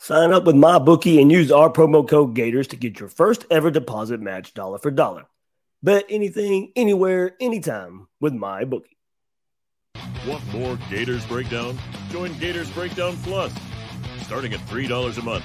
Sign up with MyBookie and use our promo code Gators to get your first ever deposit match dollar for dollar. Bet anything, anywhere, anytime with MyBookie. Want more Gators Breakdown? Join Gators Breakdown Plus. Starting at $3 a month,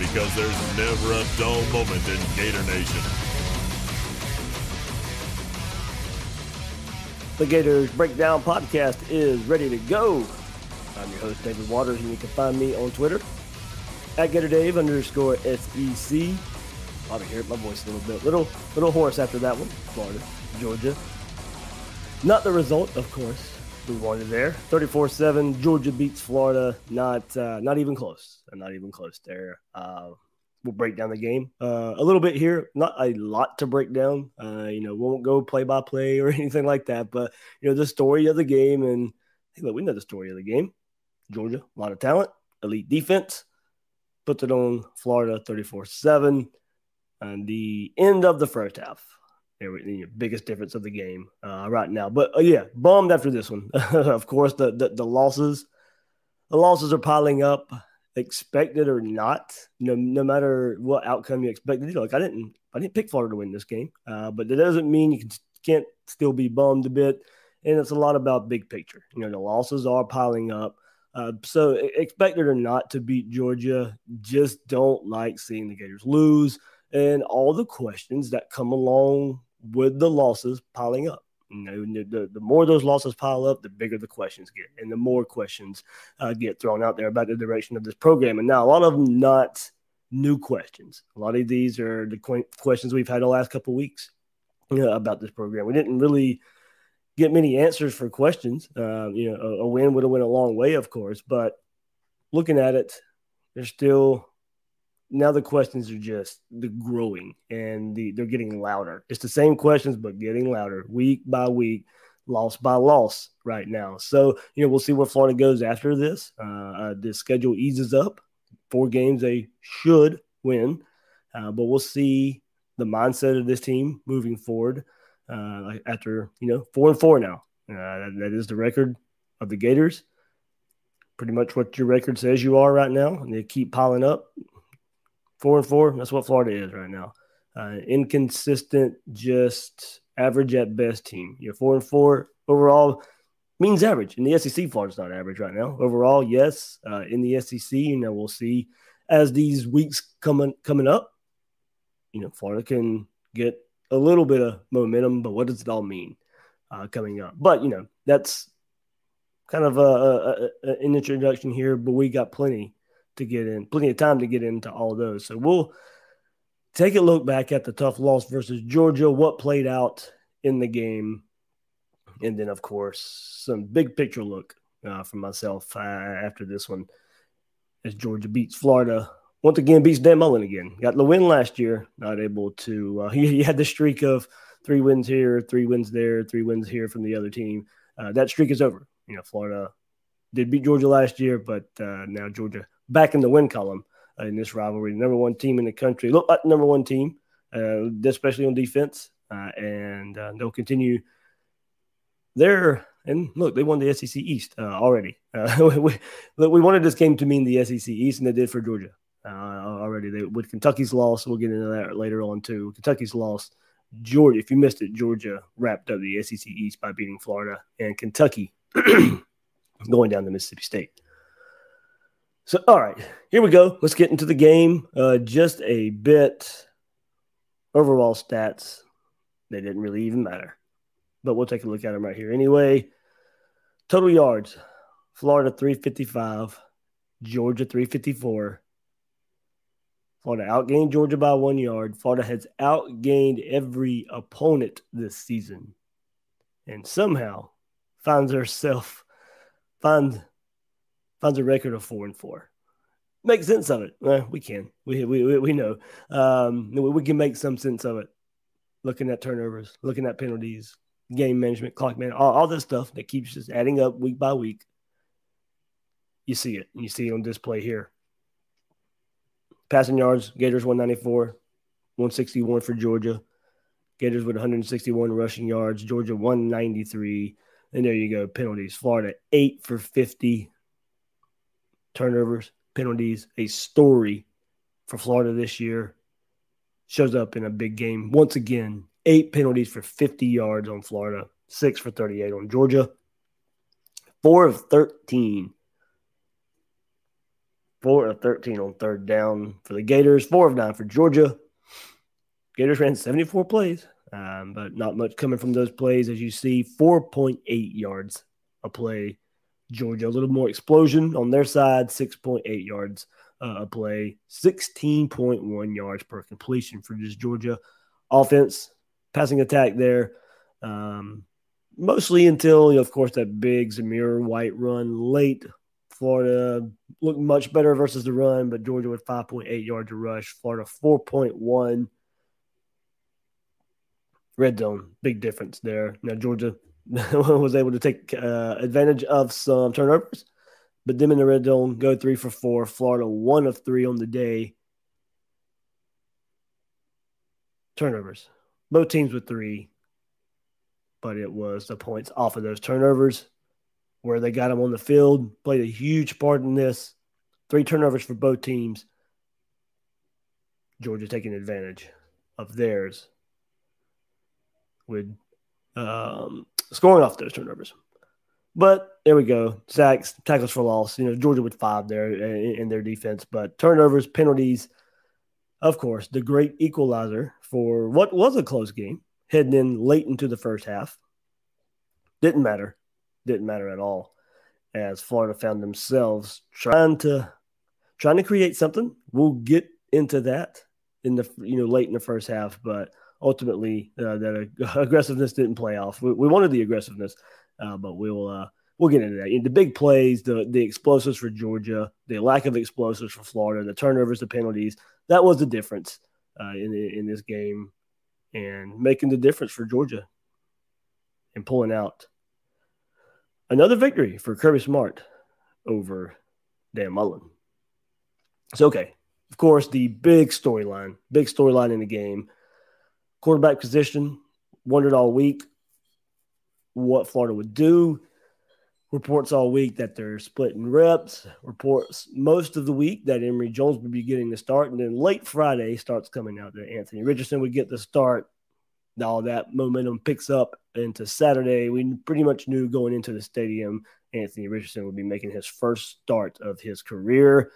Because there's never a dull moment in Gator Nation. The Gators Breakdown podcast is ready to go. I'm your host, David Waters, and you can find me on Twitter at GatorDave underscore SEC. Probably hear my voice a little bit. Little little hoarse after that one. Florida, Georgia. Not the result, of course. We wanted there. 34-7, Georgia beats Florida. Not uh, not even close. Not even close there. Uh, we'll break down the game uh, a little bit here. Not a lot to break down. Uh, you know, won't go play by play or anything like that. But you know, the story of the game, and hey, look, we know the story of the game. Georgia, a lot of talent, elite defense, puts it on Florida 34-7. And the end of the first half, the biggest difference of the game uh, right now. But uh, yeah, bummed after this one. of course, the, the, the losses, the losses are piling up, expected or not. No, no matter what outcome you expected. Like I didn't, I didn't pick Florida to win this game, uh, but that doesn't mean you can, can't still be bummed a bit. And it's a lot about big picture. You know, the losses are piling up. Uh, so expected or not to beat Georgia, just don't like seeing the Gators lose and all the questions that come along with the losses piling up. You know, the, the more those losses pile up, the bigger the questions get, and the more questions uh, get thrown out there about the direction of this program. And now, a lot of them not new questions. A lot of these are the qu- questions we've had the last couple weeks you know, about this program. We didn't really get many answers for questions. Uh, you know, a, a win would have went a long way, of course, but looking at it, there's still now the questions are just the growing and the, they're getting louder. It's the same questions, but getting louder week by week, loss by loss right now. So, you know, we'll see where Florida goes after this. Uh, uh, the schedule eases up. Four games they should win, uh, but we'll see the mindset of this team moving forward uh, after, you know, four and four now. Uh, that, that is the record of the Gators. Pretty much what your record says you are right now, and they keep piling up four and four. That's what Florida is right now. Uh, inconsistent, just average at best team. You're four and four overall means average. In the SEC, Florida's not average right now. Overall, yes. Uh, in the SEC, you know, we'll see as these weeks coming coming up. You know, Florida can get a little bit of momentum, but what does it all mean uh, coming up? But you know, that's kind of a, a, a, an introduction here. But we got plenty to get in, plenty of time to get into all those. So we'll take a look back at the tough loss versus Georgia, what played out in the game, and then, of course, some big picture look uh, from myself uh, after this one as Georgia beats Florida. Once again, beats Dan Mullen again. Got the win last year, not able to. Uh, he, he, had the streak of three wins here, three wins there, three wins here from the other team. Uh, that streak is over. You know, Florida did beat Georgia last year, but uh, now Georgia back in the win column in this rivalry. Number one team in the country, look like number one team, uh, especially on defense, uh, and uh, they'll continue their. And look, they won the SEC East uh, already. Uh, we, we wanted this game to mean the SEC East, and they did for Georgia already. They, with Kentucky's loss, we'll get into that later on too. Kentucky's loss, Georgia. If you missed it, Georgia wrapped up the SEC East by beating Florida, and Kentucky going down to Mississippi State. So, all right, here we go. Let's get into the game. Uh, just a bit overall stats. They didn't really even matter, but we'll take a look at them right here. Anyway, total yards Florida 355, Georgia 354. Florida outgained Georgia by one yard. Florida has outgained every opponent this season and somehow finds herself finds finds a record of four and four. Make sense of it. Eh, we can. We we we know. Um, we, can make some sense of it. Looking at turnovers, looking at penalties, game management, clock man, all, all this stuff that keeps just adding up week by week. You see it. You see it on display here. Passing yards, Gators 194, 161 for Georgia. Gators with 161 rushing yards, Georgia 193. And there you go. Penalties. Florida, eight for 50. Turnovers, penalties, a story for Florida this year. Shows up in a big game. Once again, eight penalties for 50 yards on Florida, six for 38 on Georgia, four of 13. Four of 13 on third down for the Gators, four of nine for Georgia. Gators ran 74 plays, um, but not much coming from those plays. As you see, 4.8 yards a play. Georgia, a little more explosion on their side, 6.8 yards uh, a play, 16.1 yards per completion for just Georgia offense, passing attack there. Um, mostly until, you know, of course, that big Zamir White run late. Florida looked much better versus the run, but Georgia with 5.8 yards a rush. Florida 4.1 red zone, big difference there. Now Georgia was able to take uh, advantage of some turnovers, but them in the red zone go three for four. Florida one of three on the day. Turnovers, both teams with three, but it was the points off of those turnovers where they got them on the field played a huge part in this. Three turnovers for both teams. Georgia taking advantage of theirs with um, scoring off those turnovers. But there we go. Sacks, tackles for loss. You know, Georgia with five there in, in their defense. But turnovers, penalties, of course, the great equalizer for what was a close game, heading in late into the first half. Didn't matter. Didn't matter at all. As Florida found themselves trying to trying to create something. We'll get into that in the you know late in the first half, but ultimately uh, that aggressiveness didn't play off. We, we wanted the aggressiveness, uh, but we'll uh, we'll get into that. In the big plays, the the explosives for Georgia, the lack of explosives for Florida, the turnovers, the penalties, that was the difference uh, in in this game, and making the difference for Georgia, and pulling out another victory for Kirby Smart over Dan Mullen. So okay, of course, the big storyline, big storyline in the game quarterback position. Wondered all week what Florida would do. Reports all week that they're splitting reps. Reports most of the week that Emory Jones would be getting the start. And then late Friday starts coming out that Anthony Richardson would get the start. All that momentum picks up into Saturday. We pretty much knew going into the stadium Anthony Richardson would be making his first start of his career.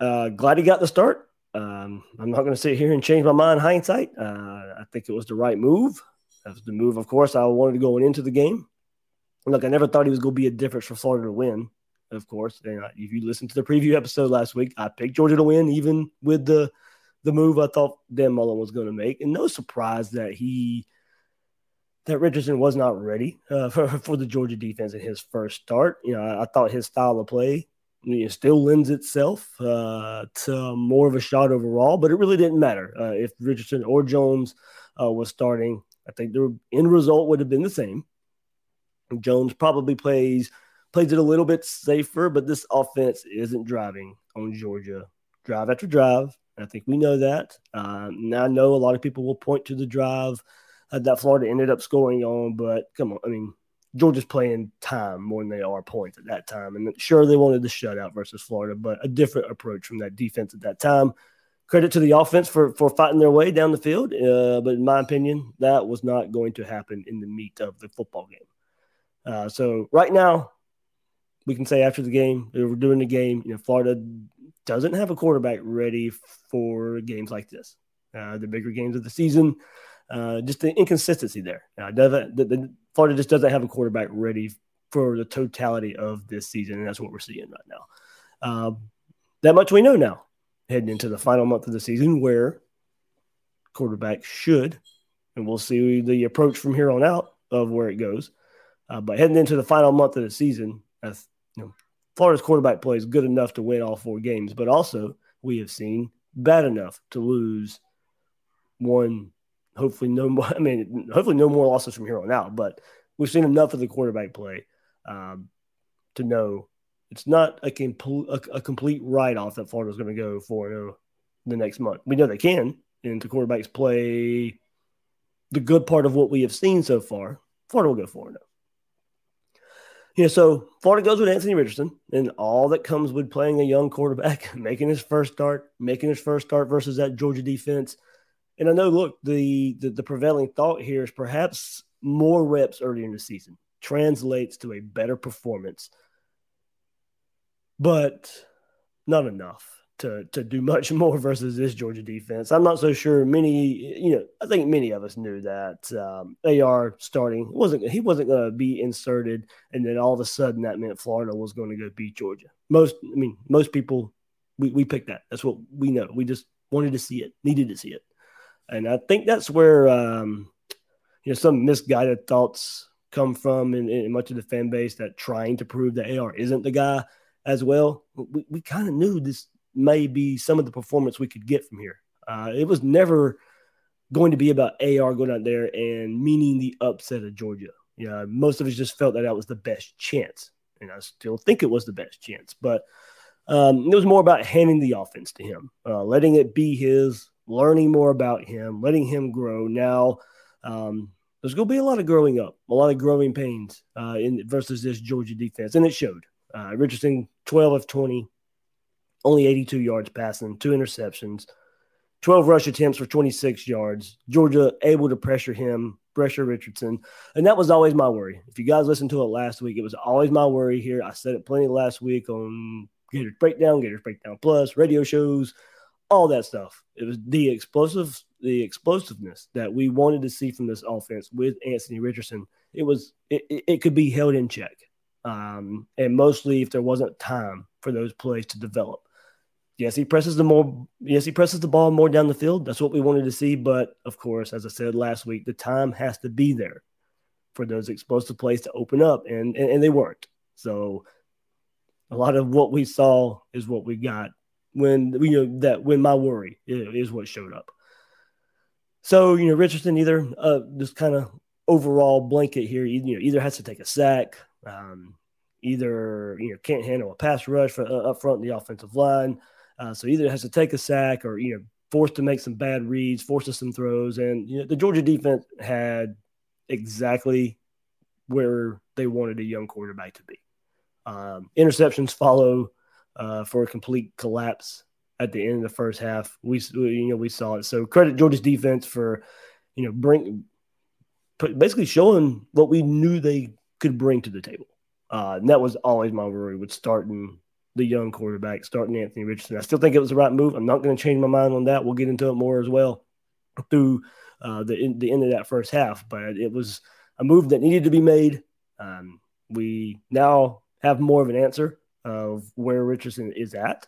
Uh, glad he got the start. Um, I'm not going to sit here and change my mind. Hindsight, uh, I think it was the right move. That was the move, of course, I wanted to go into the game. Look, I never thought he was going to be a difference for Florida to win. Of course, and if you listen to the preview episode last week, I picked Georgia to win, even with the the move I thought Dan Mullen was going to make, and no surprise that he that Richardson was not ready uh, for, for the Georgia defense in his first start. You know, I, I thought his style of play it still lends itself uh, to more of a shot overall, but it really didn't matter uh, if Richardson or Jones uh, was starting. I think the end result would have been the same. Jones probably plays plays it a little bit safer, but this offense isn't driving on Georgia drive after drive. I think we know that. Um, now I know a lot of people will point to the drive uh, that Florida ended up scoring on, but come on, I mean, Georgia's playing time more than they are points at that time. And sure, they wanted the shutout versus Florida, but a different approach from that defense at that time. Credit to the offense for for fighting their way down the field, uh, but in my opinion, that was not going to happen in the meat of the football game. Uh, so right now, we can say after the game, we're doing the game. You know, Florida doesn't have a quarterback ready for games like this, uh, the bigger games of the season. Uh, just the inconsistency there. Uh, the, the, Florida just doesn't have a quarterback ready for the totality of this season, and that's what we're seeing right now. Um, that much we know now, heading into the final month of the season, where quarterback should, and we'll see the approach from here on out of where it goes. Uh, but heading into the final month of the season, as you know, Florida's quarterback play is good enough to win all four games, but also we have seen bad enough to lose one hopefully no more. I mean, hopefully no more losses from here on out. But we've seen enough of the quarterback play um, to know it's not a, complete a, a complete write off that Florida's going to go for know, the next month. We know they can, and the quarterbacks play the good part of what we have seen so far. Florida will go for it. Yeah, so Florida goes with Anthony Richardson, and all that comes with playing a young quarterback, making his first start, making his first start versus that Georgia defense and I know, look, the, the, the prevailing thought here is perhaps more reps earlier in the season translates to a better performance, but not enough to to do much more versus this Georgia defense. I'm not so sure. Many, you know, I think many of us knew that um, AR starting wasn't he wasn't going to be inserted, and then all of a sudden that meant Florida was going to go beat Georgia. Most, I mean, most people we we picked that. That's what we know. We just wanted to see it, needed to see it. And I think that's where um, you know some misguided thoughts come from in, in, much of the fan base that trying to prove that AR isn't the guy as well. We, we kind of knew this may be some of the performance we could get from here. Uh, it was never going to be about AR going out there and meaning the upset of Georgia. You know, most of us just felt that that was the best chance, and I still think it was the best chance. But um, it was more about handing the offense to him, uh, letting it be his, learning more about him, letting him grow. Now, um, there's going to be a lot of growing up, a lot of growing pains uh, in versus this Georgia defense, and it showed. Uh, Richardson, 12 of 20, only 82 yards passing, two interceptions, 12 rush attempts for 26 yards. Georgia able to pressure him, pressure Richardson, and that was always my worry. If you guys listened to it last week, it was always my worry here. I said it plenty last week on Gators Breakdown, Gators Breakdown Plus, radio shows all that stuff. It was the explosive, the explosiveness that we wanted to see from this offense with Anthony Richardson. It was it, it could be held in check, um, and mostly if there wasn't time for those plays to develop. Yes, he presses the more. Yes, he presses the ball more down the field. That's what we wanted to see. But of course, as I said last week, the time has to be there for those explosive plays to open up, and and, and they weren't. So a lot of what we saw is what we got when you know that when my worry is what showed up. So you know Richardson either uh, just kind of overall blanket here, you know, either has to take a sack, um, either you know can't handle a pass rush for, uh, up front in the offensive line, uh, so either has to take a sack or you know forced to make some bad reads, forces some throws, and you know the Georgia defense had exactly where they wanted a young quarterback to be. Um, interceptions follow uh, for a complete collapse at the end of the first half. We you know we saw it. So credit Georgia's defense for you know bring basically showing what we knew they could bring to the table. Uh, and that was always my worry with starting the young quarterback, starting Anthony Richardson. I still think it was the right move. I'm not going to change my mind on that. We'll get into it more as well through uh, the the end of that first half. But it was a move that needed to be made. Um, we now have more of an answer of where Richardson is at.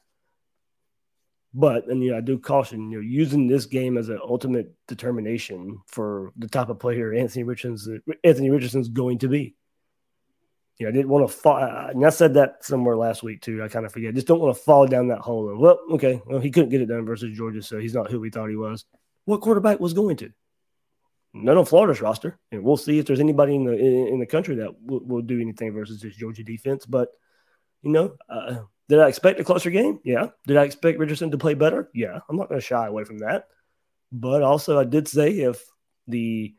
But and you know, I do caution you know using this game as an ultimate determination for the type of player Anthony Richardson's Anthony Richardson's going to be. You know, I didn't want to fall, and I said that somewhere last week too. I kind of forget. Just don't want to fall down that hole. Of, well, okay, well he couldn't get it done versus Georgia, so he's not who we thought he was. What quarterback was going to? None on Florida's roster, and we'll see if there's anybody in the in, the country that will, will do anything versus this Georgia defense. But you know, uh, Did I expect a closer game? Yeah. Did I expect Richardson to play better? Yeah. I'm not going to shy away from that. But also, I did say if the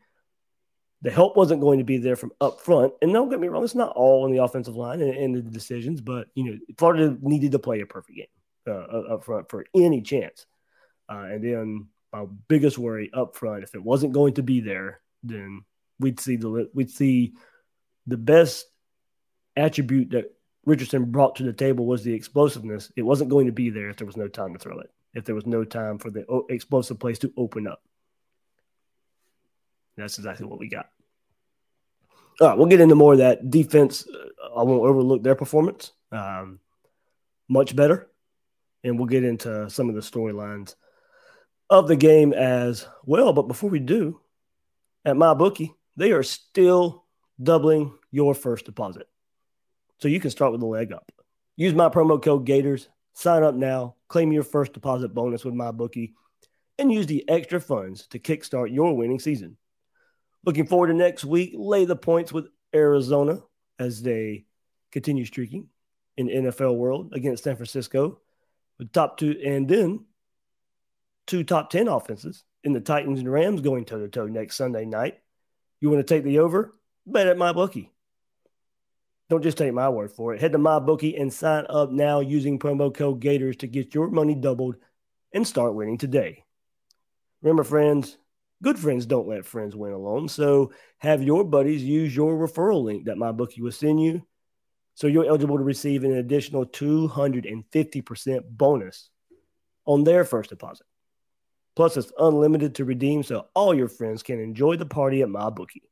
the help wasn't going to be there from up front, and don't get me wrong, it's not all in the offensive line and, and the decisions, but you know, Florida needed to play a perfect game uh, up front for any chance. Uh, and then my biggest worry up front, if it wasn't going to be there, then we'd see the we'd see the best attribute that Richardson brought to the table was the explosiveness. It wasn't going to be there if there was no time to throw it, if there was no time for the explosive plays to open up. That's exactly what we got. All right, we'll get into more of that defense. Uh, I won't overlook their performance. Um, much better. And we'll get into some of the storylines of the game as well. But before we do, at my bookie, they are still doubling your first deposit. So you can start with a leg up. Use my promo code Gators, sign up now, claim your first deposit bonus with my bookie, and use the extra funds to kickstart your winning season. Looking forward to next week, lay the points with Arizona as they continue streaking in NFL world against San Francisco. With top two, and then two top 10 offenses in the Titans and Rams going toe to toe next Sunday night. You want to take the over? Bet at my bookie. Don't just take my word for it. Head to my bookie and sign up now using promo code Gators to get your money doubled and start winning today. Remember, friends, good friends don't let friends win alone. So have your buddies use your referral link that my bookie will send you. So you're eligible to receive an additional 250% bonus on their first deposit. Plus, it's unlimited to redeem so all your friends can enjoy the party at my bookie.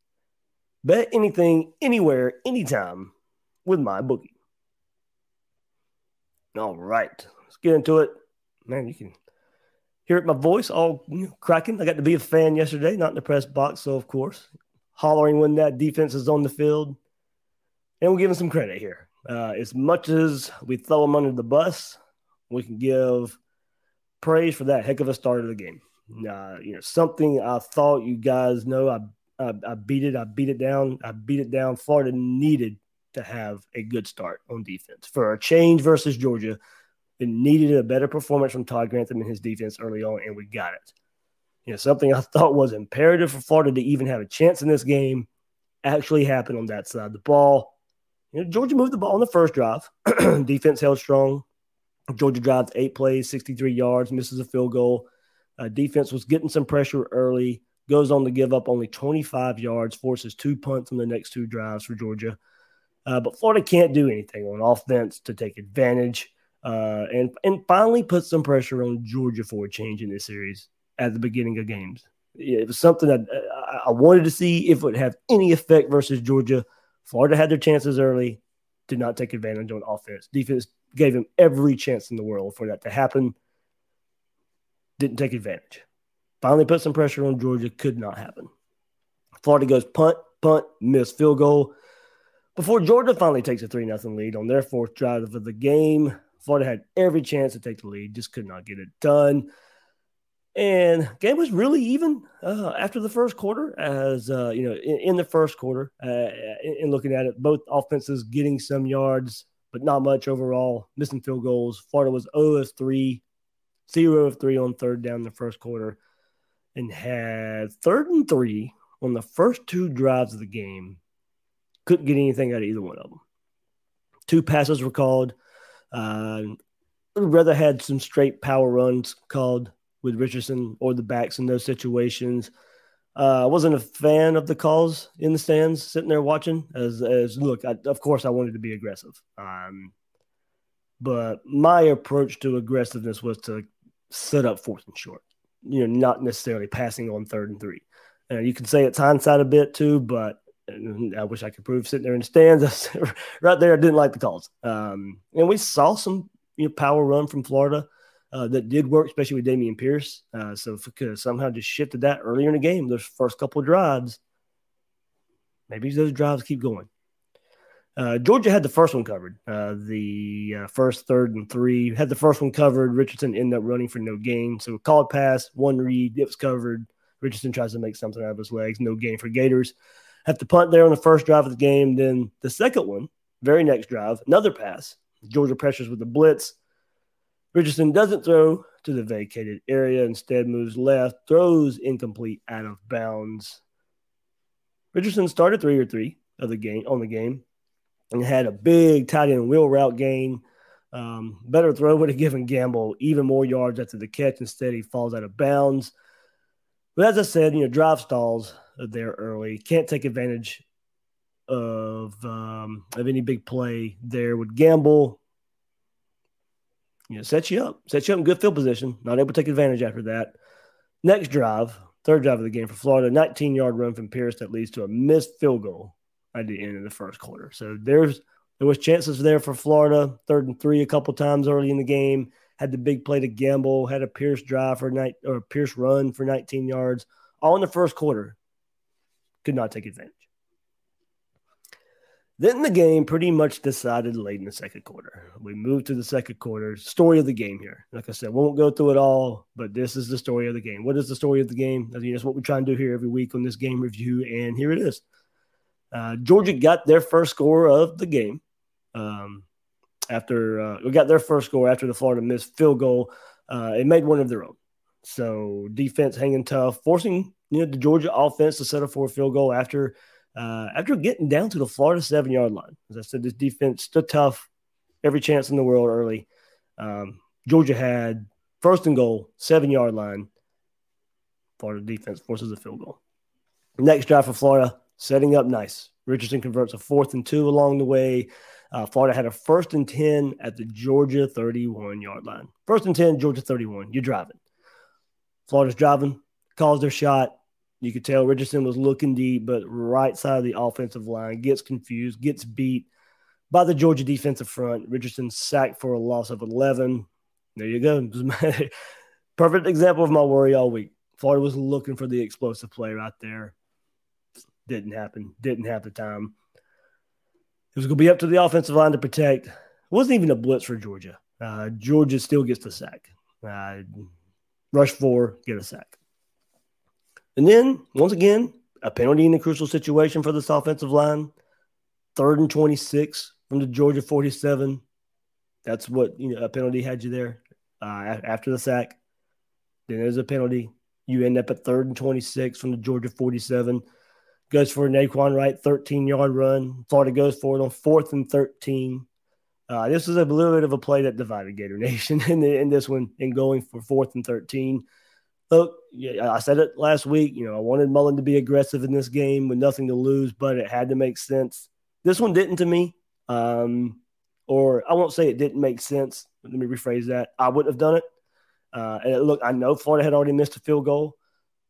Bet anything, anywhere, anytime with my bookie. All right, let's get into it. Man, you can hear it my voice all cracking. I got to be a fan yesterday, not in the press box, so of course, hollering when that defense is on the field. And we'll give them some credit here. Uh, as much as we throw them under the bus, we can give praise for that heck of a start of the game. Uh, you know, something I thought you guys know. I, I, I beat it. I beat it down. I beat it down. Florida needed to have a good start on defense for a change versus Georgia. It needed a better performance from Todd Grantham and his defense early on, and we got it. You know, something I thought was imperative for Florida to even have a chance in this game actually happened on that side. of The ball, you know, Georgia moved the ball on the first drive. defense held strong. Georgia drives eight plays, 63 yards, misses a field goal. Uh, defense was getting some pressure early, goes on to give up only 25 yards, forces two punts on the next two drives for Georgia. Uh, but Florida can't do anything on offense to take advantage uh, and, and finally put some pressure on Georgia for a change in this series at the beginning of games. It was something that uh, I wanted to see if it would have any effect versus Georgia. Florida had their chances early, did not take advantage on offense. Defense gave him every chance in the world for that to happen. Didn't take advantage. Finally put some pressure on Georgia. Could not happen. Florida goes punt, punt, miss field goal. Before Georgia finally takes a 3 0 lead on their fourth drive of the game, Florida had every chance to take the lead, just could not get it done. And game was really even uh, after the first quarter. As uh, you know, in, in, the first quarter, uh, in, in, looking at it, both offenses getting some yards, but not much overall. Missing field goals. Florida was 0 of 3, 0 of 3 on third down in the first quarter, and had third and three on the first two drives of the game. Couldn't get anything out of either one of them. Two passes were called. Uh, rather had some straight power runs called with Richardson or the backs in those situations. Uh, I wasn't a fan of the calls in the stands, sitting there watching. As as look, I, of course, I wanted to be aggressive, um, but my approach to aggressiveness was to set up fourth and short. You know, not necessarily passing on third and three. Uh, you can say it's hindsight a bit too, but I wish I could prove sitting there in the stands. right there, I didn't like the calls. Um, and we saw some you know, power run from Florida uh, that did work, especially with Dameon Pierce. Uh, so if we could somehow just shifted that earlier in the game, those first couple of drives, maybe those drives keep going. Uh, Georgia had the first one covered. Uh, the uh, first, third, and three had the first one covered. Richardson ended up running for no gain. So called pass, one read, it was covered. Richardson tries to make something out of his legs, no gain for Gators. Have to punt there on the first drive of the game. Then the second one, very next drive, another pass, Georgia pressures with the blitz. Richardson doesn't throw to the vacated area, instead moves left, throws incomplete out of bounds. Richardson started three or three of the game on the game and had a big tight end wheel route gain. Um, better throw would have given Gamble even more yards after the catch. Instead, he falls out of bounds. But as I said, you know, drive stalls there early. Can't take advantage of um, of any big play there. Would Gamble, you know, set you up, set you up in good field position. Not able to take advantage after that. Next drive, third drive of the game for Florida, 19 yard run from Pierce that leads to a missed field goal at the end of the first quarter. So there's there was chances there for Florida, third and three a couple times early in the game. Had the big play to Gamble, had a Pierce drive for night or Pierce run for 19 yards, all in the first quarter. Could not take advantage. Then the game pretty much decided late in the second quarter. We moved to the second quarter. Story of the game here. Like I said, won't go through it all, but this is the story of the game. What is the story of the game? I mean, that's what we try and do here every week on this game review, and here it is. Uh, Georgia got their first score of the game um, after uh, we got their first score after the Florida missed field goal. Uh, it made one of their own. So defense hanging tough, forcing you know the Georgia offense to settle for a field goal after uh, after getting down to the Florida seven yard line. As I said, this defense stood tough, every chance in the world early. Um, Georgia had first and goal, seven yard line. Florida defense forces a field goal. Next drive for Florida, setting up nice. Richardson converts a fourth and two along the way. Uh, Florida had a first and 10 at the Georgia 31 yard line. First and 10, Georgia 31. You're driving. Florida's driving, calls their shot. You could tell Richardson was looking deep, but right side of the offensive line gets confused, gets beat by the Georgia defensive front. Richardson sacked for a loss of 11. There you go. Perfect example of my worry all week. Florida was looking for the explosive play right there. Didn't happen. Didn't have the time. It was going to be up to the offensive line to protect. It wasn't even a blitz for Georgia. Uh, Georgia still gets the sack. Uh, rush four, get a sack. And then, once again, a penalty in a crucial situation for this offensive line. Third and 26 from the Georgia 47. That's what, you know, a penalty had you there uh, after the sack. Then there's a penalty. You end up at third and 26 from the Georgia 47 goes for a Nay'Quan Wright 13 yard run. Florida goes for it on fourth and 13. Uh, this was a little bit of a play that divided Gator Nation in, the, in this one in going for fourth and 13. Look, I said it last week. You know, I wanted Mullen to be aggressive in this game with nothing to lose, but it had to make sense. This one didn't to me. Um, or I won't say it didn't make sense. Let me rephrase that. I wouldn't have done it. Uh, and look, I know Florida had already missed a field goal.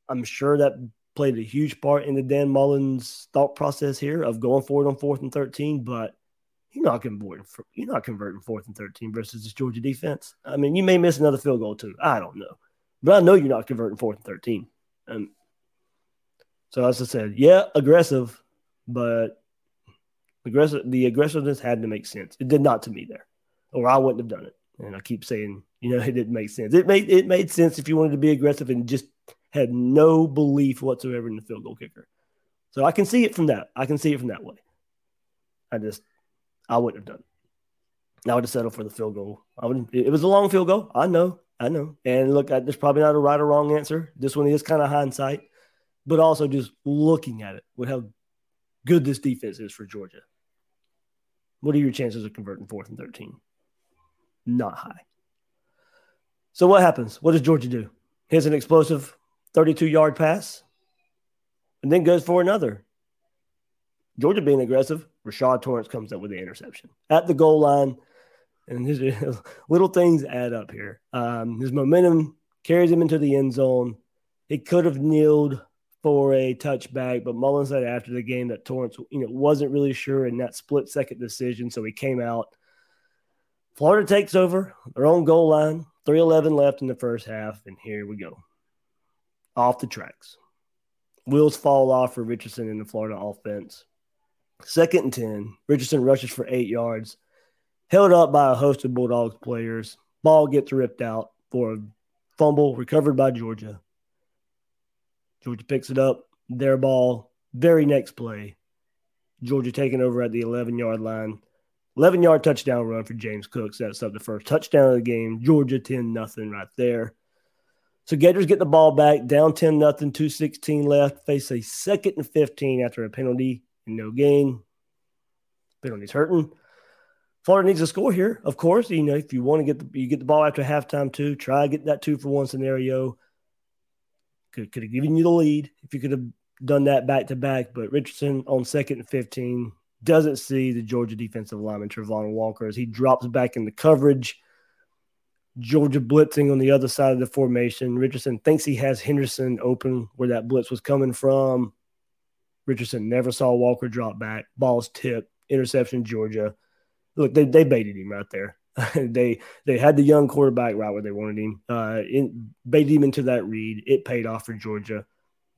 I'm sure that played a huge part in the Dan Mullen's thought process here of going forward on fourth and 13, but you're not converting you're not converting fourth and 13 versus this Georgia defense. I mean, you may miss another field goal too. I don't know. But I know you're not converting fourth and 13. Um, so as I said, yeah, aggressive, but aggressive the aggressiveness had to make sense. It did not to me there. Or I wouldn't have done it. And I keep saying, you know, it didn't make sense. It made it made sense if you wanted to be aggressive and just had no belief whatsoever in the field goal kicker. So I can see it from that. I can see it from that way. I just, I wouldn't have done it. I would have settled for the field goal. I would. It was a long field goal. I know. I know. And look, there's probably not a right or wrong answer. This one is kind of hindsight, but also just looking at it with how good this defense is for Georgia. What are your chances of converting fourth and 13? Not high. So what happens? What does Georgia do? Here's an explosive 32 yard pass, and then goes for another. Georgia being aggressive, Rashad Torrence comes up with the interception at the goal line. And his, little things add up here. Um, his momentum carries him into the end zone. He could have kneeled for a touchback, but Mullen said after the game that Torrence, you know, wasn't really sure in that split second decision, so he came out. Florida takes over their own goal line. 311 left in the first half, and here we go off the tracks. Wheels fall off for Richardson in the Florida offense. Second and 10. Richardson rushes for eight yards, held up by a host of Bulldogs players. Ball gets ripped out for a fumble recovered by Georgia. Georgia picks it up, their ball, very next play. Georgia taking over at the 11 yard line, 11 yard touchdown run for James Cook sets up the first touchdown of the game. Georgia 10 nothing right there. So Gators get the ball back, down 10 nothing, 216 left, face a second and 15 after a penalty and no gain. Penalties hurting. Florida needs a score here, of course. You know, if you want to get the you get the ball after halftime too, try to get that two for one scenario. Could could have given you the lead if you could have done that back to back, but Richardson on second and 15 doesn't see the Georgia defensive lineman Travon Walker as he drops back into coverage. Georgia blitzing on the other side of the formation. Richardson thinks he has Henderson open where that blitz was coming from. Richardson never saw Walker drop back. Ball's tipped. Interception, Georgia. Look, they, they baited him right there. they they had the young quarterback right where they wanted him. Uh, in, baited him into that read. It paid off for Georgia.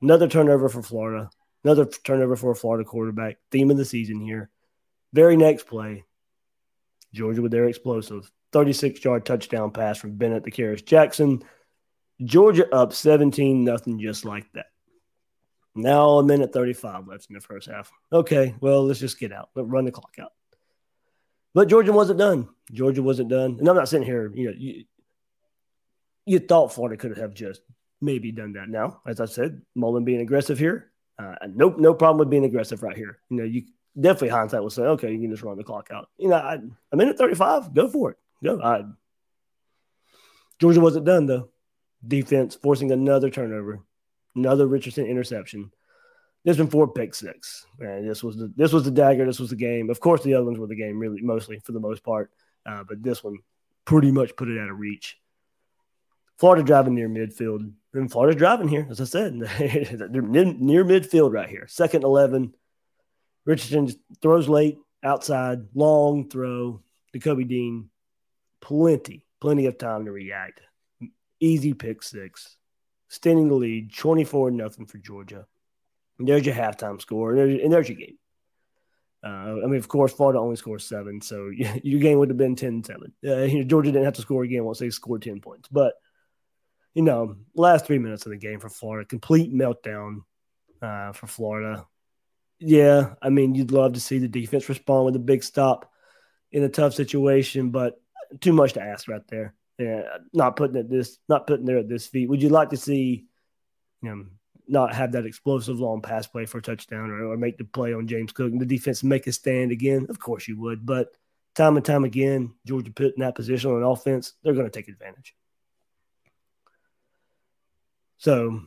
Another turnover for Florida. Another turnover for a Florida quarterback. Theme of the season here. Very next play, Georgia with their explosive 36 yard touchdown pass from Bennett to Kearis Jackson. Georgia up 17 nothing just like that. Now a minute 35 left in the first half. Okay, well, let's just get out. Let's run the clock out. But Georgia wasn't done. Georgia wasn't done. And I'm not sitting here, you know, you, you thought Florida could have just maybe done that. Now, as I said, Mullen being aggressive here. Uh, no, no problem with being aggressive right here. You know, you definitely hindsight will say, okay, you can just run the clock out. You know, I, a minute 35, go for it. Go. I, Georgia wasn't done though. Defense forcing another turnover, another Richardson interception. This been four pick six. And this was the this was the dagger. This was the game. Of course, the other ones were the game, really, mostly for the most part. Uh, but this one pretty much put it out of reach. Florida driving near midfield. And Florida's driving here, as I said. They're near midfield right here. Second 11. Richardson throws late, outside, long throw. To Kobe Dean, plenty, plenty of time to react. Easy pick six. Standing the lead, 24 nothing for Georgia. There's your halftime score, and there's, and there's your game. Uh, I mean, of course, Florida only scored seven, so your game would have been 10 7. Uh, Georgia didn't have to score again once they scored 10 points. But you know, last three minutes of the game for Florida, complete meltdown uh, for Florida. Yeah, I mean, you'd love to see the defense respond with a big stop in a tough situation, but too much to ask right there. Yeah, not putting it this, not putting there at this feet. Would you like to see, you know, not have that explosive long pass play for a touchdown or, or make the play on James Cook and the defense make a stand again? Of course you would, but time and time again, Georgia put in that position on offense, they're going to take advantage. So,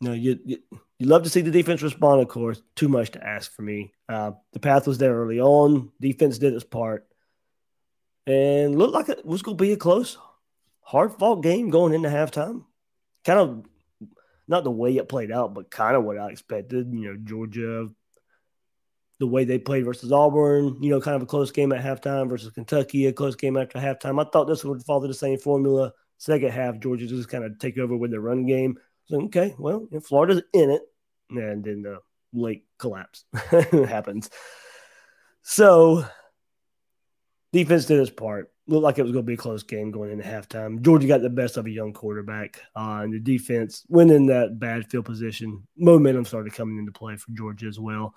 you know, you, you, you love to see the defense respond, of course. Too much to ask for me. Uh, the path was there early on. Defense did its part. And looked like it was going to be a close, hard fought game going into halftime. Kind of not the way it played out, but kind of what I expected. You know, Georgia, the way they played versus Auburn, you know, kind of a close game at halftime versus Kentucky, a close game after halftime. I thought this would follow the same formula. Second half, Georgia just kind of take over with their run game. So, okay, well, Florida's in it. And then the late collapse happens. So, defense did its part. Looked like it was going to be a close game going into halftime. Georgia got the best of a young quarterback, uh, and the defense went in that bad field position. Momentum started coming into play for Georgia as well.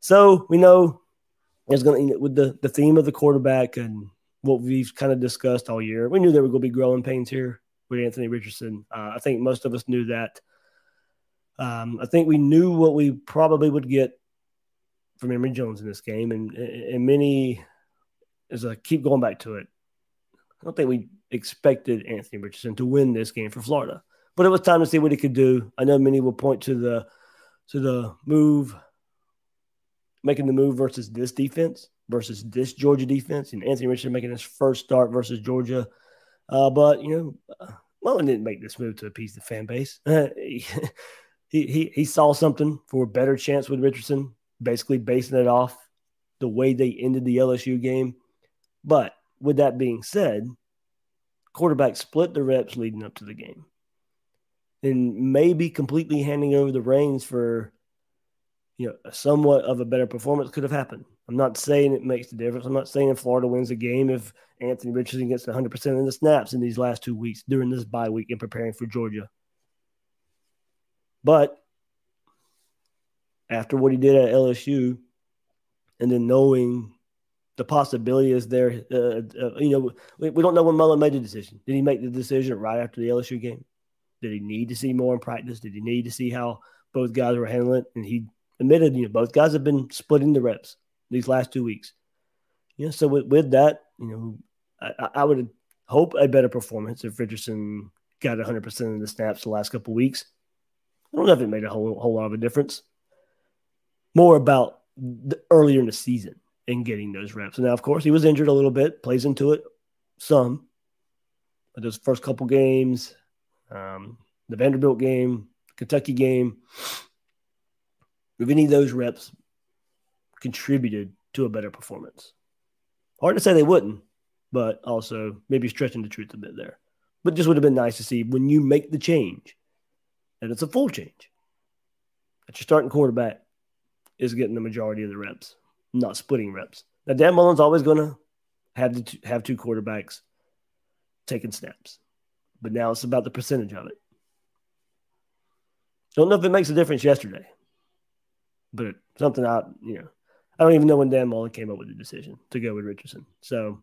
So we know it's going to with the the theme of the quarterback and what we've kind of discussed all year. We knew there were going to be growing pains here with Anthony Richardson. Uh, I think most of us knew that. Um, I think we knew what we probably would get from Emory Jones in this game, and and many, as I keep going back to it, I don't think we expected Anthony Richardson to win this game for Florida, but it was time to see what he could do. I know many will point to the to the move, making the move versus this defense versus this Georgia defense, and Anthony Richardson making his first start versus Georgia. Uh, but you know, Mullen didn't make this move to appease the fan base. he, he he saw something for a better chance with Richardson, basically basing it off the way they ended the LSU game. But with that being said, quarterback split the reps leading up to the game, and maybe completely handing over the reins for you know somewhat of a better performance could have happened. I'm not saying it makes the difference. I'm not saying if Florida wins a game if Anthony Richardson gets 100% of the snaps in these last two weeks during this bye week and preparing for Georgia. But after what he did at LSU, and then knowing the possibility is there. Uh, uh, you know, we, we, don't know when Mullen made the decision. Did he make the decision right after the LSU game? Did he need to see more in practice? Did he need to see how both guys were handling it? And he admitted, you know, both guys have been splitting the reps these last two weeks. You know, so with, with that, you know, I, I would hope a better performance if Richardson got 100% of the snaps the last couple weeks. I don't know if it made a whole, whole lot of a difference. More about the, earlier in the season and getting those reps. now, of course, he was injured a little bit, plays into it some. But those first couple games, um, the Vanderbilt game, Kentucky game, if any of those reps contributed to a better performance. Hard to say they wouldn't, but also maybe stretching the truth a bit there. But just would have been nice to see when you make the change and it's a full change. That your starting quarterback is getting the majority of the reps, not splitting reps. Now Dan Mullen's always going to have to have two quarterbacks taking snaps, but now it's about the percentage of it. Don't know if it makes a difference yesterday, but something I you know I don't even know when Dan Mullen came up with the decision to go with Richardson. So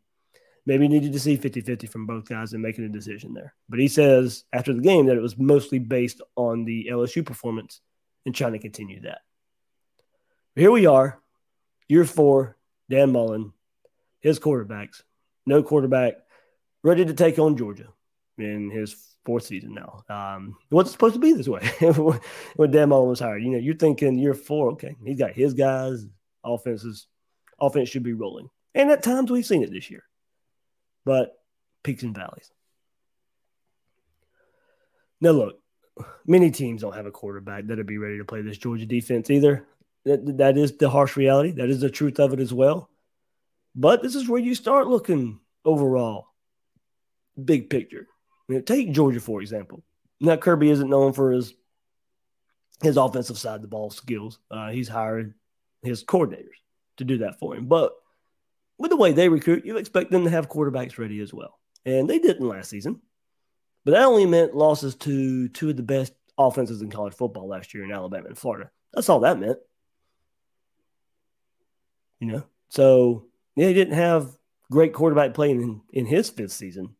maybe needed to see 50 50 from both guys and making a decision there. But he says after the game that it was mostly based on the LSU performance and trying to continue that. Here we are, year four, Dan Mullen, his quarterbacks, no quarterback, ready to take on Georgia in his fourth season now. Um, it wasn't supposed to be this way when Dan Mullen was hired. You know, you're thinking year four, okay, he's got his guys, offenses, offense should be rolling. And at times we've seen it this year but peaks and valleys. Now, look, many teams don't have a quarterback that'll be ready to play this Georgia defense either. That, that is the harsh reality. That is the truth of it as well. But this is where you start looking overall, big picture. Take Georgia, for example. Now, Kirby isn't known for his his offensive side of the ball skills. Uh, he's hired his coordinators to do that for him. But with the way they recruit, you expect them to have quarterbacks ready as well. And they didn't last season. But that only meant losses to two of the best offenses in college football last year in Alabama and Florida. That's all that meant. You know? So, yeah, he didn't have great quarterback playing in, in his fifth season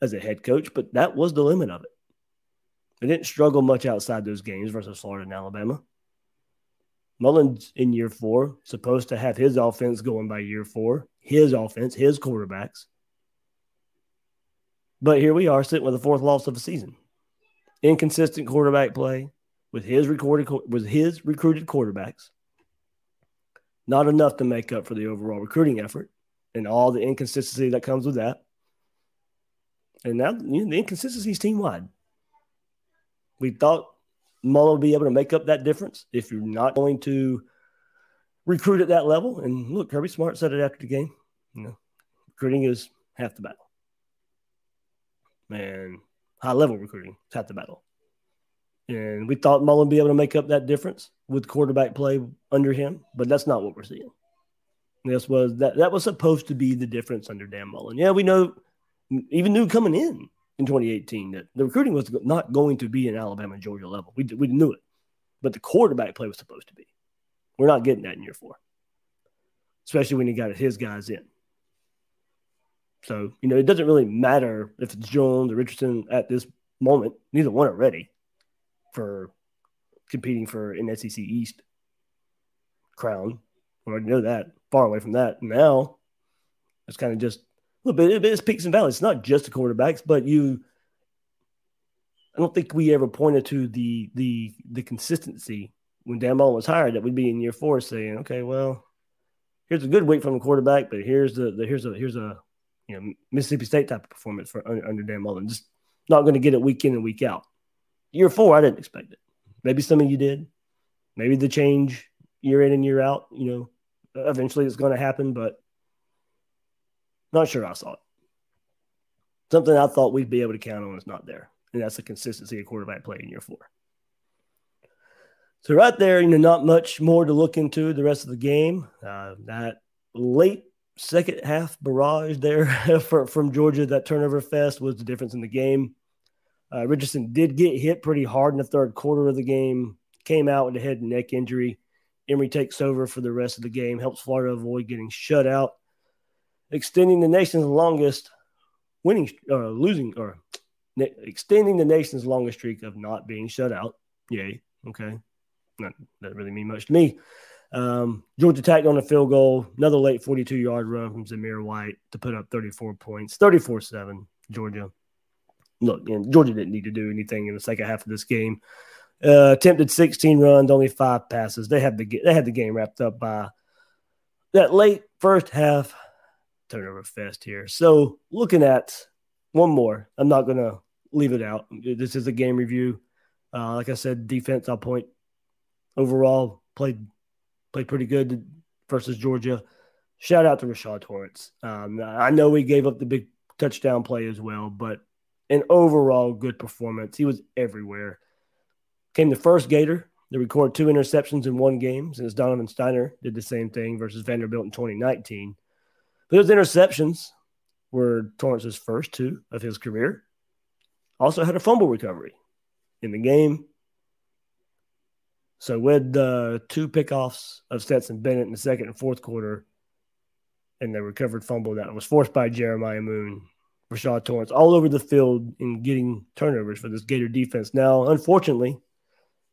as a head coach, but that was the limit of it. They didn't struggle much outside those games versus Florida and Alabama. Mullen's in year four, supposed to have his offense going by year four, his offense, his quarterbacks. But here we are sitting with the fourth loss of the season. Inconsistent quarterback play with his recorded with his recruited quarterbacks. Not enough to make up for the overall recruiting effort and all the inconsistency that comes with that. And now you know, the inconsistency is team wide. We thought Mullen would be able to make up that difference if you're not going to recruit at that level. And look, Kirby Smart said it after the game. You know, recruiting is half the battle. Man, high level recruiting is half the battle. And we thought Mullen be able to make up that difference with quarterback play under him, but that's not what we're seeing. This was that that was supposed to be the difference under Dan Mullen. Yeah, we know even knew coming in in 2018 that the recruiting was not going to be an Alabama Georgia level. We, we knew it, but the quarterback play was supposed to be. We're not getting that in year four, especially when he got his guys in. So, you know, it doesn't really matter if it's Jones or Richardson at this moment. Neither one are ready for competing for an SEC East crown. We already know that. Far away from that. Now, it's kind of just little bit. It's peaks and valleys. It's not just the quarterbacks, but you. I don't think we ever pointed to the the the consistency when Dan Mullen was hired that would be in year four, saying, "Okay, well, here's a good week from the quarterback, but here's the, the here's a here's a you know Mississippi State type of performance for under, under Dan Mullen. Just not going to get it week in and week out. Year four, I didn't expect it. Maybe some of you did. Maybe the change year in and year out. You know, eventually it's going to happen, but not sure I saw it. Something I thought we'd be able to count on is not there. And that's the consistency of quarterback play in year four. So right there, you know, not much more to look into the rest of the game. Uh, that late second half barrage there for, from Georgia, that turnover fest was the difference in the game. Uh, Richardson did get hit pretty hard in the third quarter of the game, came out with a head and neck injury. Emory takes over for the rest of the game, helps Florida avoid getting shut out. extending the nation's longest winning or uh, losing or extending the nation's longest streak of not being shut out. Yay. Okay. Not, doesn't really mean much to me. Um, Georgia tacked on a field goal, another late 42 yard run from Zamir White to put up 34 points, 34 7, Georgia. Look, and Georgia didn't need to do anything in the second half of this game. Uh, attempted 16 runs, only five passes. They had the they had the game wrapped up by that late first half turnover fest here. So looking at one more, I'm not gonna leave it out. This is a game review. Uh, like I said, defense I'll point overall played played pretty good versus Georgia. Shout out to Rashad Torrence. Um, I know we gave up the big touchdown play as well, but an overall good performance. He was everywhere. Came the first Gator to record two interceptions in one game since Donovan Stiner did the same thing versus Vanderbilt in 2019. But those interceptions were Torrence's first two of his career. Also had a fumble recovery in the game. So with the two pickoffs of Stetson Bennett in the second and fourth quarter, and the recovered fumble that was forced by Jeremiah Moon, Rashad Torrence all over the field in getting turnovers for this Gator defense. Now, unfortunately,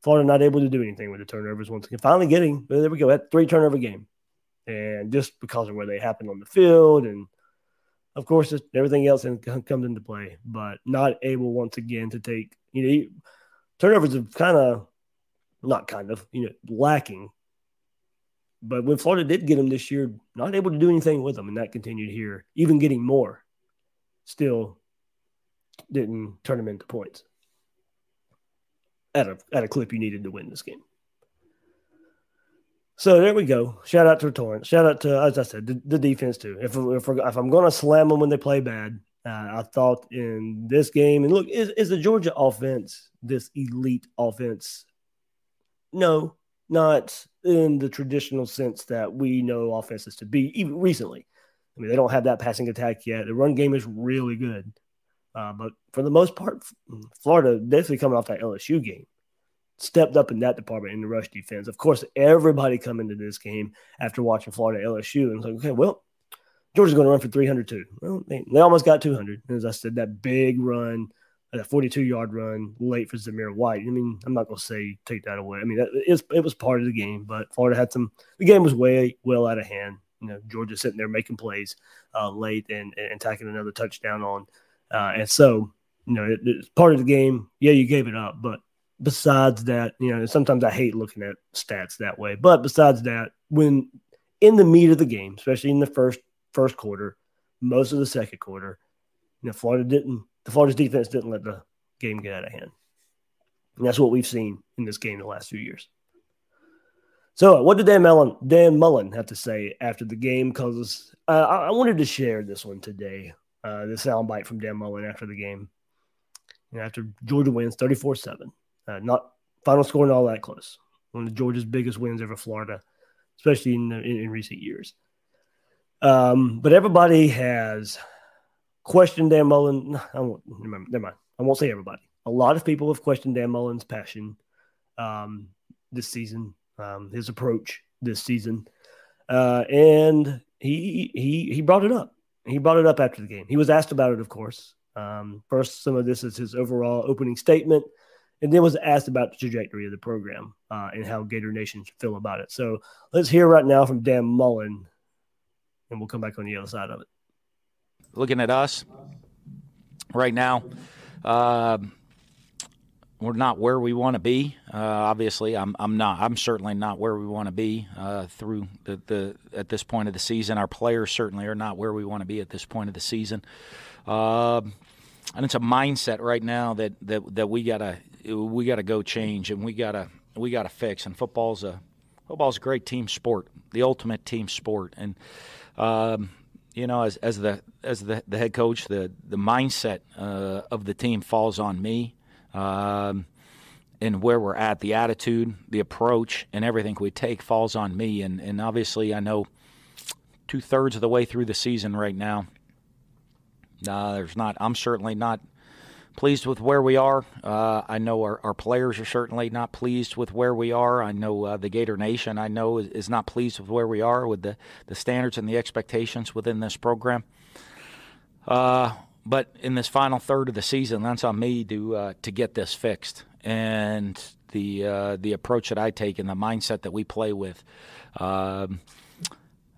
Florida not able to do anything with the turnovers once again. Finally getting, but there we go, at three turnover game. And just because of where they happened on the field and of course everything else comes into play, but not able once again to take, you know, turnovers have kind of, not kind of, you know, lacking. But when Florida did get them this year, not able to do anything with them, and that continued here, even getting more, still didn't turn them into points at a at a clip you needed to win this game. So there we go. Shout out to Torrence. Shout out to, as I said, the, the defense too. If if, if I'm going to slam them when they play bad, uh, I thought in this game, and look, is, is the Georgia offense this elite offense? No, not in the traditional sense that we know offenses to be, even recently. I mean, they don't have that passing attack yet. The run game is really good. Uh, but for the most part, Florida definitely coming off that LSU game stepped up in that department in the rush defense. Of course, everybody come into this game after watching Florida LSU and was like, okay, well, Georgia's going to run for 300 too. Well, they, they almost got 200. As I said, that big run, that 42 yard run late for Zamir White. I mean, I'm not going to say take that away. I mean, it was, it was part of the game, but Florida had some, the game was way well out of hand. You know, Georgia sitting there making plays uh, late and, and tacking another touchdown on. Uh, and so, you know, it, it's part of the game. Yeah, you gave it up, but besides that, you know, sometimes I hate looking at stats that way. But besides that, when in the meat of the game, especially in the first first quarter, most of the second quarter, you know, Florida didn't the Florida's defense didn't let the game get out of hand. And that's what we've seen in this game the last few years. So, what did Dan Mullen, Dan Mullen have to say after the game? Because uh, I, wanted to share this one today, uh, the soundbite from Dan Mullen after the game. You know, after Georgia wins 34 7. Uh, not final score not all that close. One of Georgia's biggest wins over Florida, especially in, in, in recent years. Um, but everybody has questioned Dan Mullen. I won't remember. Never mind. I won't say everybody. A lot of people have questioned Dan Mullen's passion um, this season, um, his approach this season, uh, and he he he brought it up. He brought it up after the game. He was asked about it, of course. Um, first, some of this is his overall opening statement and then was asked about the trajectory of the program uh, and how Gator Nation feel about it. So let's hear right now from Dan Mullen, and we'll come back on the other side of it. Looking at us right now, uh, we're not where we want to be. Uh, obviously, I'm, I'm not. I'm certainly not where we want to be uh, through the, the at this point of the season. Our players certainly are not where we want to be at this point of the season. Uh, and it's a mindset right now that, that, that we gotta we got to go change and we got to we got to fix. And football's a football's a great team sport, the ultimate team sport. And um, you know, as, as the as the, the head coach, the the mindset uh, of the team falls on me. Um, and where we're at, the attitude, the approach, and everything we take falls on me. And, and obviously, I know two thirds of the way through the season right now. Uh, there's not. I'm certainly not pleased with where we are. Uh, I know our, our players are certainly not pleased with where we are. I know uh, the Gator Nation, I know, is, is, not pleased with where we are with the, the standards and the expectations within this program. But in this final third of the season, that's on me to uh, to get this fixed. And the uh, the approach that I take and the mindset that we play with. Um,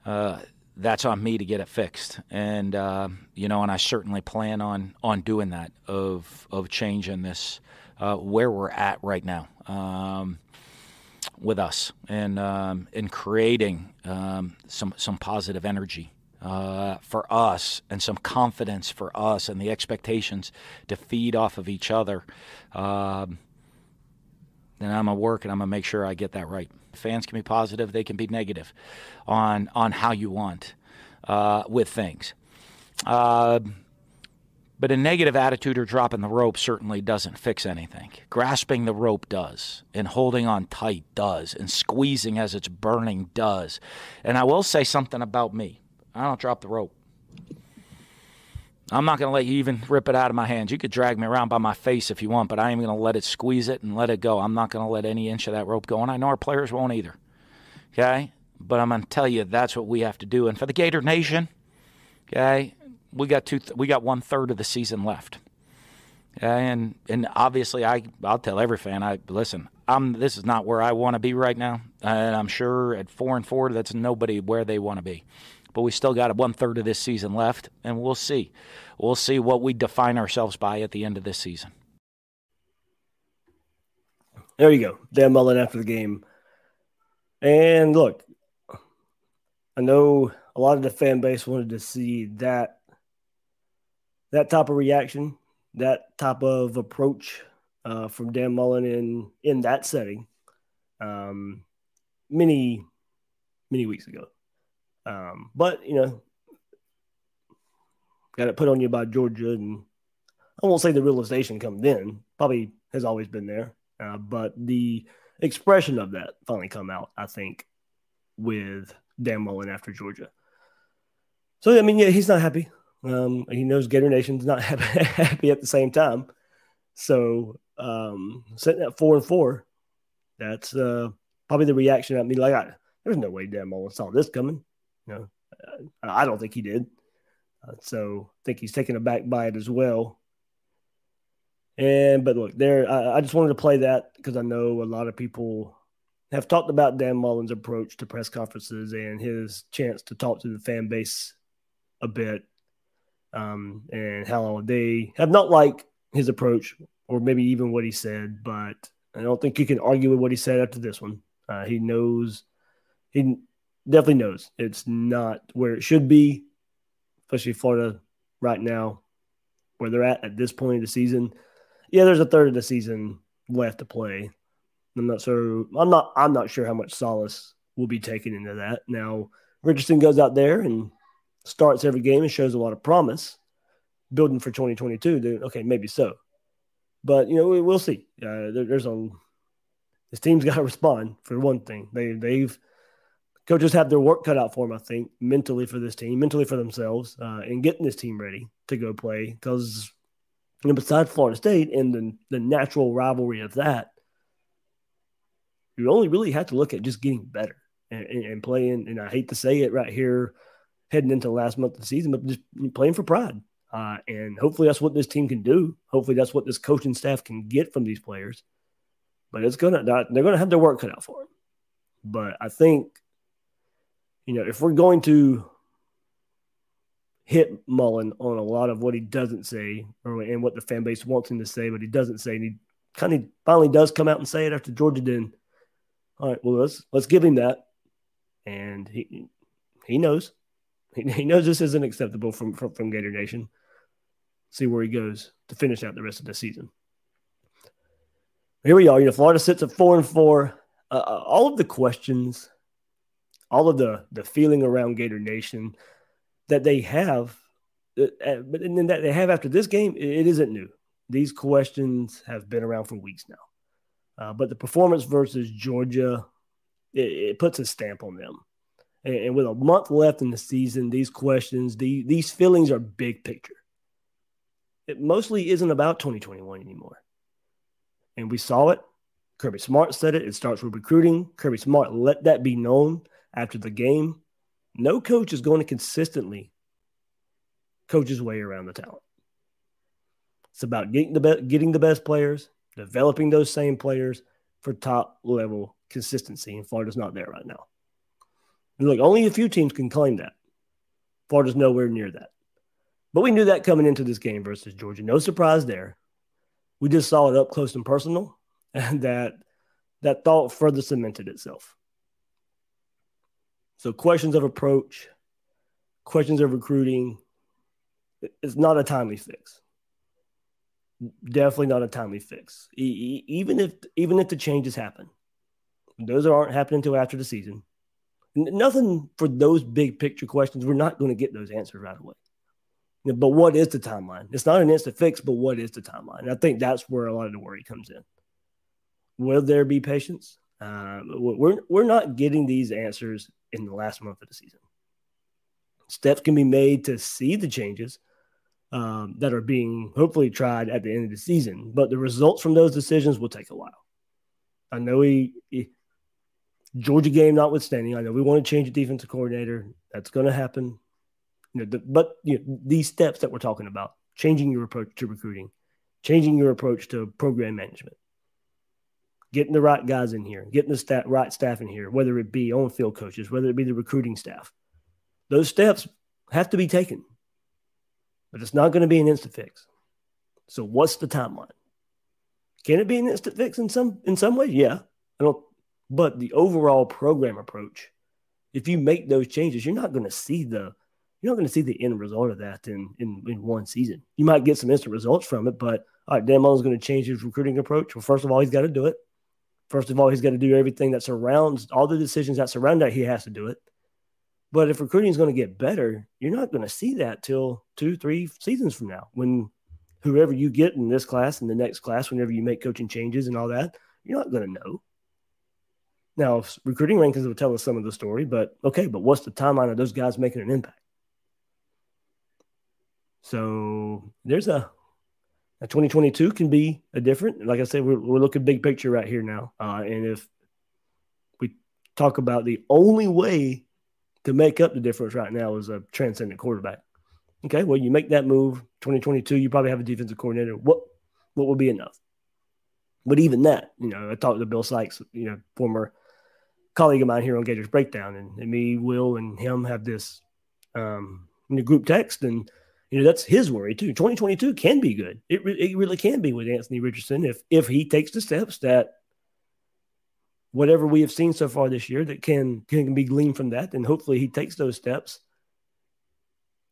uh, that's on me to get it fixed. And uh, you know, and I certainly plan on on doing that of of changing this uh, where we're at right now um, with us and um, in creating um, some some positive energy. Uh, for us and some confidence for us and the expectations to feed off of each other, um, then I'm gonna work and I'm gonna make sure I get that right. Fans can be positive, they can be negative on on how you want uh, with things. Uh, but a negative attitude or dropping the rope certainly doesn't fix anything. Grasping the rope does, and holding on tight does, and squeezing as it's burning does. And I will say something about me I don't drop the rope. I'm not going to let you even rip it out of my hands. You could drag me around by my face if you want, but I am going to let it squeeze it and let it go. I'm not going to let any inch of that rope go, and I know our players won't either. Okay? But I'm going to tell you that's what we have to do. And for the Gator Nation, okay, we got two. Th- we got one third of the season left. Okay? And and obviously, I I'll tell every fan, I listen. I'm this is not where I want to be right now, and I'm sure at four and four, that's nobody where they want to be but we still got one third of this season left, and we'll see. We'll see what we define ourselves by at the end of this season. There you go, Dan Mullen after the game. And look, I know a lot of the fan base wanted to see that that type of reaction, that type of approach uh, from Dan Mullen in in that setting, um, many many weeks ago. Um, but you know, got it put on you by Georgia, and I won't say the realization come then. Probably has always been there, uh, but the expression of that finally come out. I think with Dan Mullen after Georgia. So I mean, yeah, he's not happy. Um, he knows Gator Nation's not happy at the same time. So um, sitting at four and four, that's uh, probably the reaction at me. Like, I, there's no way Dan Mullen saw this coming. You know, I don't think he did. Uh, so I think he's taken aback by it as well. And but look, there I, I just wanted to play that because I know a lot of people have talked about Dan Mullen's approach to press conferences and his chance to talk to the fan base a bit, um, and how they have not liked his approach or maybe even what he said. But I don't think you can argue with what he said after this one. Uh, he knows he definitely knows it's not where it should be, especially Florida right now, where they're at at this point of the season. Yeah, there's a third of the season left to play. I'm not sure. I'm not. I'm not sure how much solace will be taken into that. Now, Richardson goes out there and starts every game and shows a lot of promise, building for 2022. Then okay, maybe so, but you know we, will see. Uh, there, there's a this team's got to respond for one thing. They they've coaches have their work cut out for them, I think, mentally for this team, mentally for themselves, uh, and getting this team ready to go play. Because you know, besides Florida State and the, the natural rivalry of that, you only really have to look at just getting better and, and, and, playing. And I hate to say it right here, heading into the last month of the season, but just playing for pride. Uh, and hopefully that's what this team can do. Hopefully that's what this coaching staff can get from these players. But it's gonna they're gonna have their work cut out for them. But I think you know, if we're going to hit Mullen on a lot of what he doesn't say or and what the fan base wants him to say, but he doesn't say, and he kind of finally does come out and say it after Georgia did. All right, well let's let's give him that, and he he knows he, he knows this isn't acceptable from, from from Gator Nation. See where he goes to finish out the rest of the season. Here we are. You know, Florida sits at four and four. Uh, uh all of the questions all of the the feeling around Gator Nation that they have, uh, uh, but and then that they have after this game, it isn't new. These questions have been around for weeks now. Uh, but the performance versus Georgia, it, it, puts a stamp on them. And, and, with a month left in the season, these questions, the, these feelings are big picture. it mostly isn't about 2021 anymore. And we saw it. Kirby Smart said it. It starts with recruiting. Kirby Smart let that be known after the game. No coach is going to consistently coach his way around the talent. It's about getting the be- getting the best players, developing those same players for top level consistency. And Florida's not there right now. And look, only a few teams can claim that. Florida's nowhere near that. But we knew that coming into this game versus Georgia. No surprise there. We just saw it up close and personal, and that that thought further cemented itself. So questions of approach, questions of recruiting, it's not a timely fix. Definitely not a timely fix. even if even if the changes happen, those aren't happening until after the season. Nothing for those big picture questions. We're not going to get those answers right away. But what is the timeline? It's not an instant fix, but what is the timeline? I think that's where a lot of the worry comes in. Will there be patience? Uh, we're we're not getting these answers in the last month of the season. Steps can be made to see the changes um, that are being hopefully tried at the end of the season, but the results from those decisions will take a while. I know he, he Georgia game notwithstanding, I know we want to change the defensive coordinator. That's going to happen. You know, the, but you know, these steps that we're talking about, changing your approach to recruiting, changing your approach to program management, getting the right guys in here, getting the stat, right staff in here, whether it be on field coaches, whether it be the recruiting staff. Those steps have to be taken, but it's not going to be an instant fix. So, what's the timeline? Can it be an instant fix in some in some way? Yeah, I don't but the overall program approach, if you make those changes, you're not going to see the you're not going to see the end result of that in, in in one season. You might get some instant results from it, but all right, Dan Mullen's going to change his recruiting approach. Well, first of all, he's got to do it. First of all, he's got to do everything that surrounds all the decisions that surround that. He has to do it. But if recruiting is going to get better, you're not going to see that till two, three seasons from now when whoever you get in this class and the next class, whenever you make coaching changes and all that, you're not going to know. Now, recruiting rankings will tell us some of the story, but okay, but what's the timeline of those guys making an impact? So there's a, a 2022 can be a different. Like I said, we're, we're looking big picture right here now. Uh, and if we talk about the only way to make up the difference right now is a transcendent quarterback. Okay, well, you make that move 2022, you probably have a defensive coordinator. What what will be enough? But even that, you know, I talked to Bill Sykes, you know, former colleague of mine here on Gators Breakdown, and, and me, Will, and him have this um, group text, and you know that's his worry too. 2022 can be good. It, re- it really can be with Anthony Richardson if if he takes the steps that whatever we have seen so far this year that can can be gleaned from that, and hopefully he takes those steps.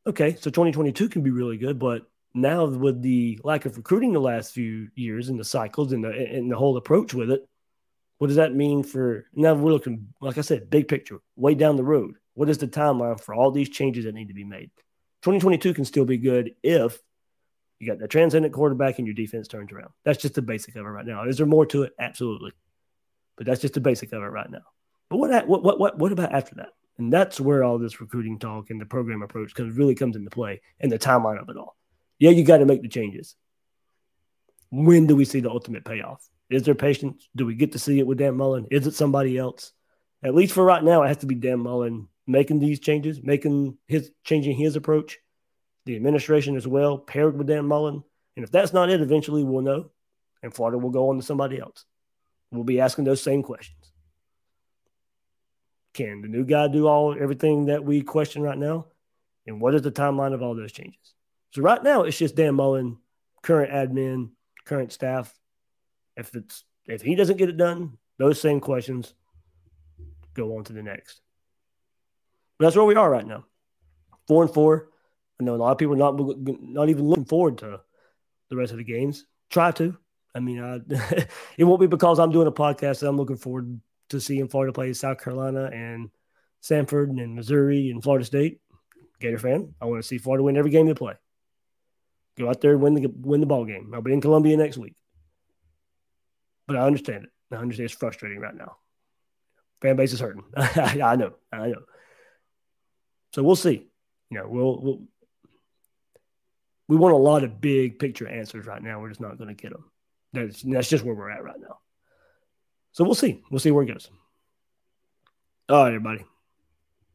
Okay, so 2022 can be really good, but now with the lack of recruiting the last few years and the cycles and the and the whole approach with it, what does that mean for now? We're looking, like I said, big picture, way down the road. What is the timeline for all these changes that need to be made? 2022 can still be good if you got the transcendent quarterback and your defense turns around. That's just the basic of it right now. Is there more to it? Absolutely, but that's just the basic of it right now. But what what what what, what about after that? And that's where all this recruiting talk and the program approach comes really comes into play and the timeline of it all. Yeah, you got to make the changes. When do we see the ultimate payoff? Is there patience? Do we get to see it with Dan Mullen? Is it somebody else? At least for right now, it has to be Dan Mullen making these changes, making his changing his approach, the administration as well, paired with Dan Mullen. And if that's not it, eventually we'll know, and Florida will go on to somebody else. We'll be asking those same questions. Can the new guy do all everything that we question right now? And what is the timeline of all those changes? So right now it's just Dan Mullen, current admin, current staff, if it's if he doesn't get it done, those same questions go on to the next. But that's where we are right now. Four and four. I know a lot of people not not even looking forward to the rest of the games. Try to. I mean, I, it won't be because I'm doing a podcast that I'm looking forward to seeing Florida play South Carolina and Samford and Missouri and Florida State. Gator fan. I want to see Florida win every game they play. Go out there and win the win the ball game. I'll be in Columbia next week. But I understand it. I understand it's frustrating right now. Fan base is hurting. I know. I know. So we'll see. You know, we'll, we'll we want a lot of big picture answers right now. We're just not going to get them. That's that's just where we're at right now. So we'll see. We'll see where it goes. All right, everybody.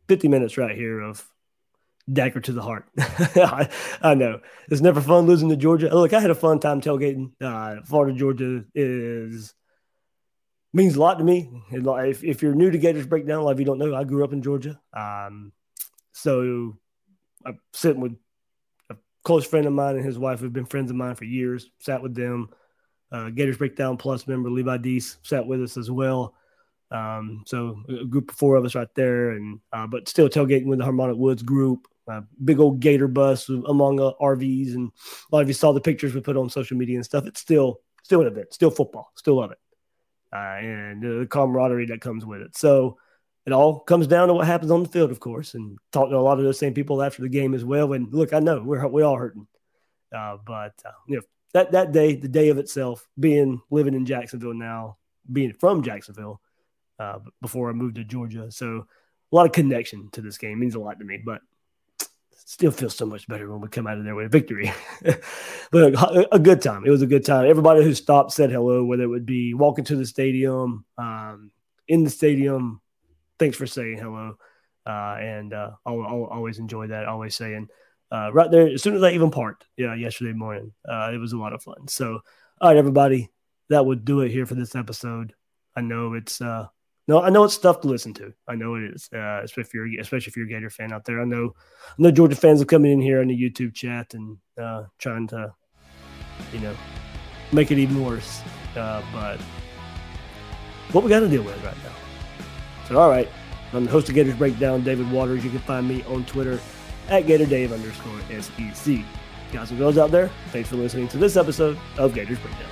50 minutes right here of dagger to the heart. I, I, know it's never fun losing to Georgia. Look, I had a fun time tailgating. Uh, Florida, Georgia is means a lot to me. If, if you're new to Gators Breakdown, a lot you don't know, I grew up in Georgia. Um, so I'm sitting with a close friend of mine and his wife who've been friends of mine for years. Sat with them. Uh, Gators Breakdown Plus member Levi Deese sat with us as well. Um, so a group of four of us right there, and uh, but still tailgating with the Harmonic Woods group. Uh, big old Gator bus among uh, RVs, and a lot of you saw the pictures we put on social media and stuff. It's still still an event, still football, still love it, uh, and the camaraderie that comes with it. So it all comes down to what happens on the field, of course, and talk to a lot of those same people after the game as well. And look, I know we're we all hurting, uh, but uh, you know that that day, the day of itself, being living in Jacksonville now, being from Jacksonville uh, before I moved to Georgia. So a lot of connection to this game means a lot to me, but still feels so much better when we come out of there with a victory. but a, a, good time. It was a good time. Everybody who stopped said hello, whether it would be walking to the stadium, um, in the stadium. Thanks for saying hello. Uh, and uh, I'll, I'll, always enjoy that. Always saying uh, right there as soon as I even parked. Yeah, yesterday morning. Uh, it was a lot of fun. So, all right, everybody, that would do it here for this episode. I know it's uh, no, I know it's tough to listen to. I know it is, uh, especially if you're especially if you're a Gator fan out there. I know, I know Georgia fans are coming in here on the YouTube chat and trying to, you know, make it even worse. But what we got to deal with right now. So, all right, I'm the host of Gators Breakdown, David Waters. You can find me on Twitter at GatorDave underscore SEC. Guys and girls out there, thanks for listening to this episode of Gators Breakdown.